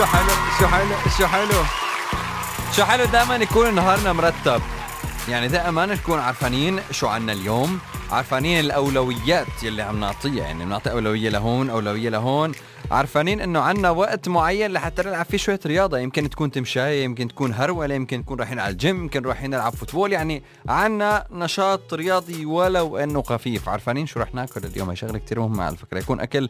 شو حلو شو حلو شو حلو؟ شو حلو دائما يكون نهارنا مرتب يعني دائما نكون عارفانين شو عنا اليوم. عارفانين الأولويات يلي عم نعطيها يعني بنعطي أولوية لهون أولوية لهون. عارفانين إنه عنا وقت معين لحتى نلعب فيه شوية رياضة. يمكن تكون تمشاية يمكن تكون هرولة يمكن نكون رايحين على الجيم يمكن رايحين نلعب فوتبول. يعني عنا نشاط رياضي ولو إنه خفيف. عارفانين شو رح ناكل اليوم؟ هي شغلة كثير مهمة على فكرة. يكون أكل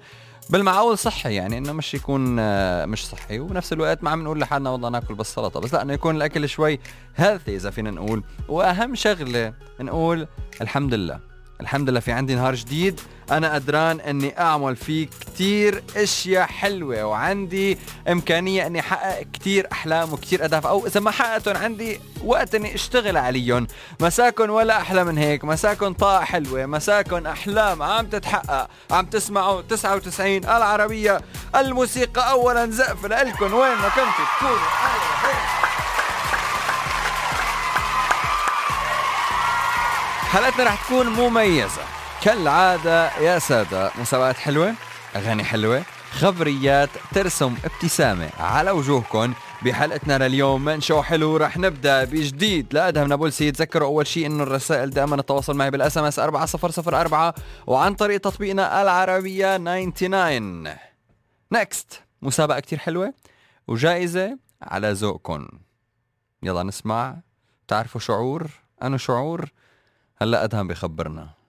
بالمعقول صحي يعني إنه مش يكون آه، مش صحي. ونفس الوقت ما عم نقول لحالنا والله ناكل بس سلطة بس لا انه يكون الأكل شوي هيلثي إذا فينا نقول. وأهم شغلة نقول الحمد لله. الحمد لله في عندي نهار جديد. أنا قدران إني أعمل فيه كتير أشياء حلوة وعندي إمكانية إني أحقق كتير أحلام وكتير أهداف أو إذا ما حققتهم عندي وقت إني أشتغل عليهم. مساكن ولا أحلى من هيك مساكن طاقة حلوة مساكن أحلام عم تتحقق عم تسمعوا 99 العربية. الموسيقى اولا زقف لكم وين ما كنتوا تكونوا حلقتنا رح تكون مميزة. كالعادة يا سادة مسابقات حلوة أغاني حلوة خبريات ترسم ابتسامة على وجوهكم بحلقتنا لليوم من شو حلو رح نبدأ بجديد. لأدهم نابلسي تذكروا أول شيء إنه الرسائل دائما التواصل معي بال SMS 4004 وعن طريق تطبيقنا العربية 99 نكست مسابقة كتير حلوة وجائزة على ذوقكم يلا نسمع. تعرفوا شعور؟ أنا شعور؟ هلأ أدهم بخبرنا.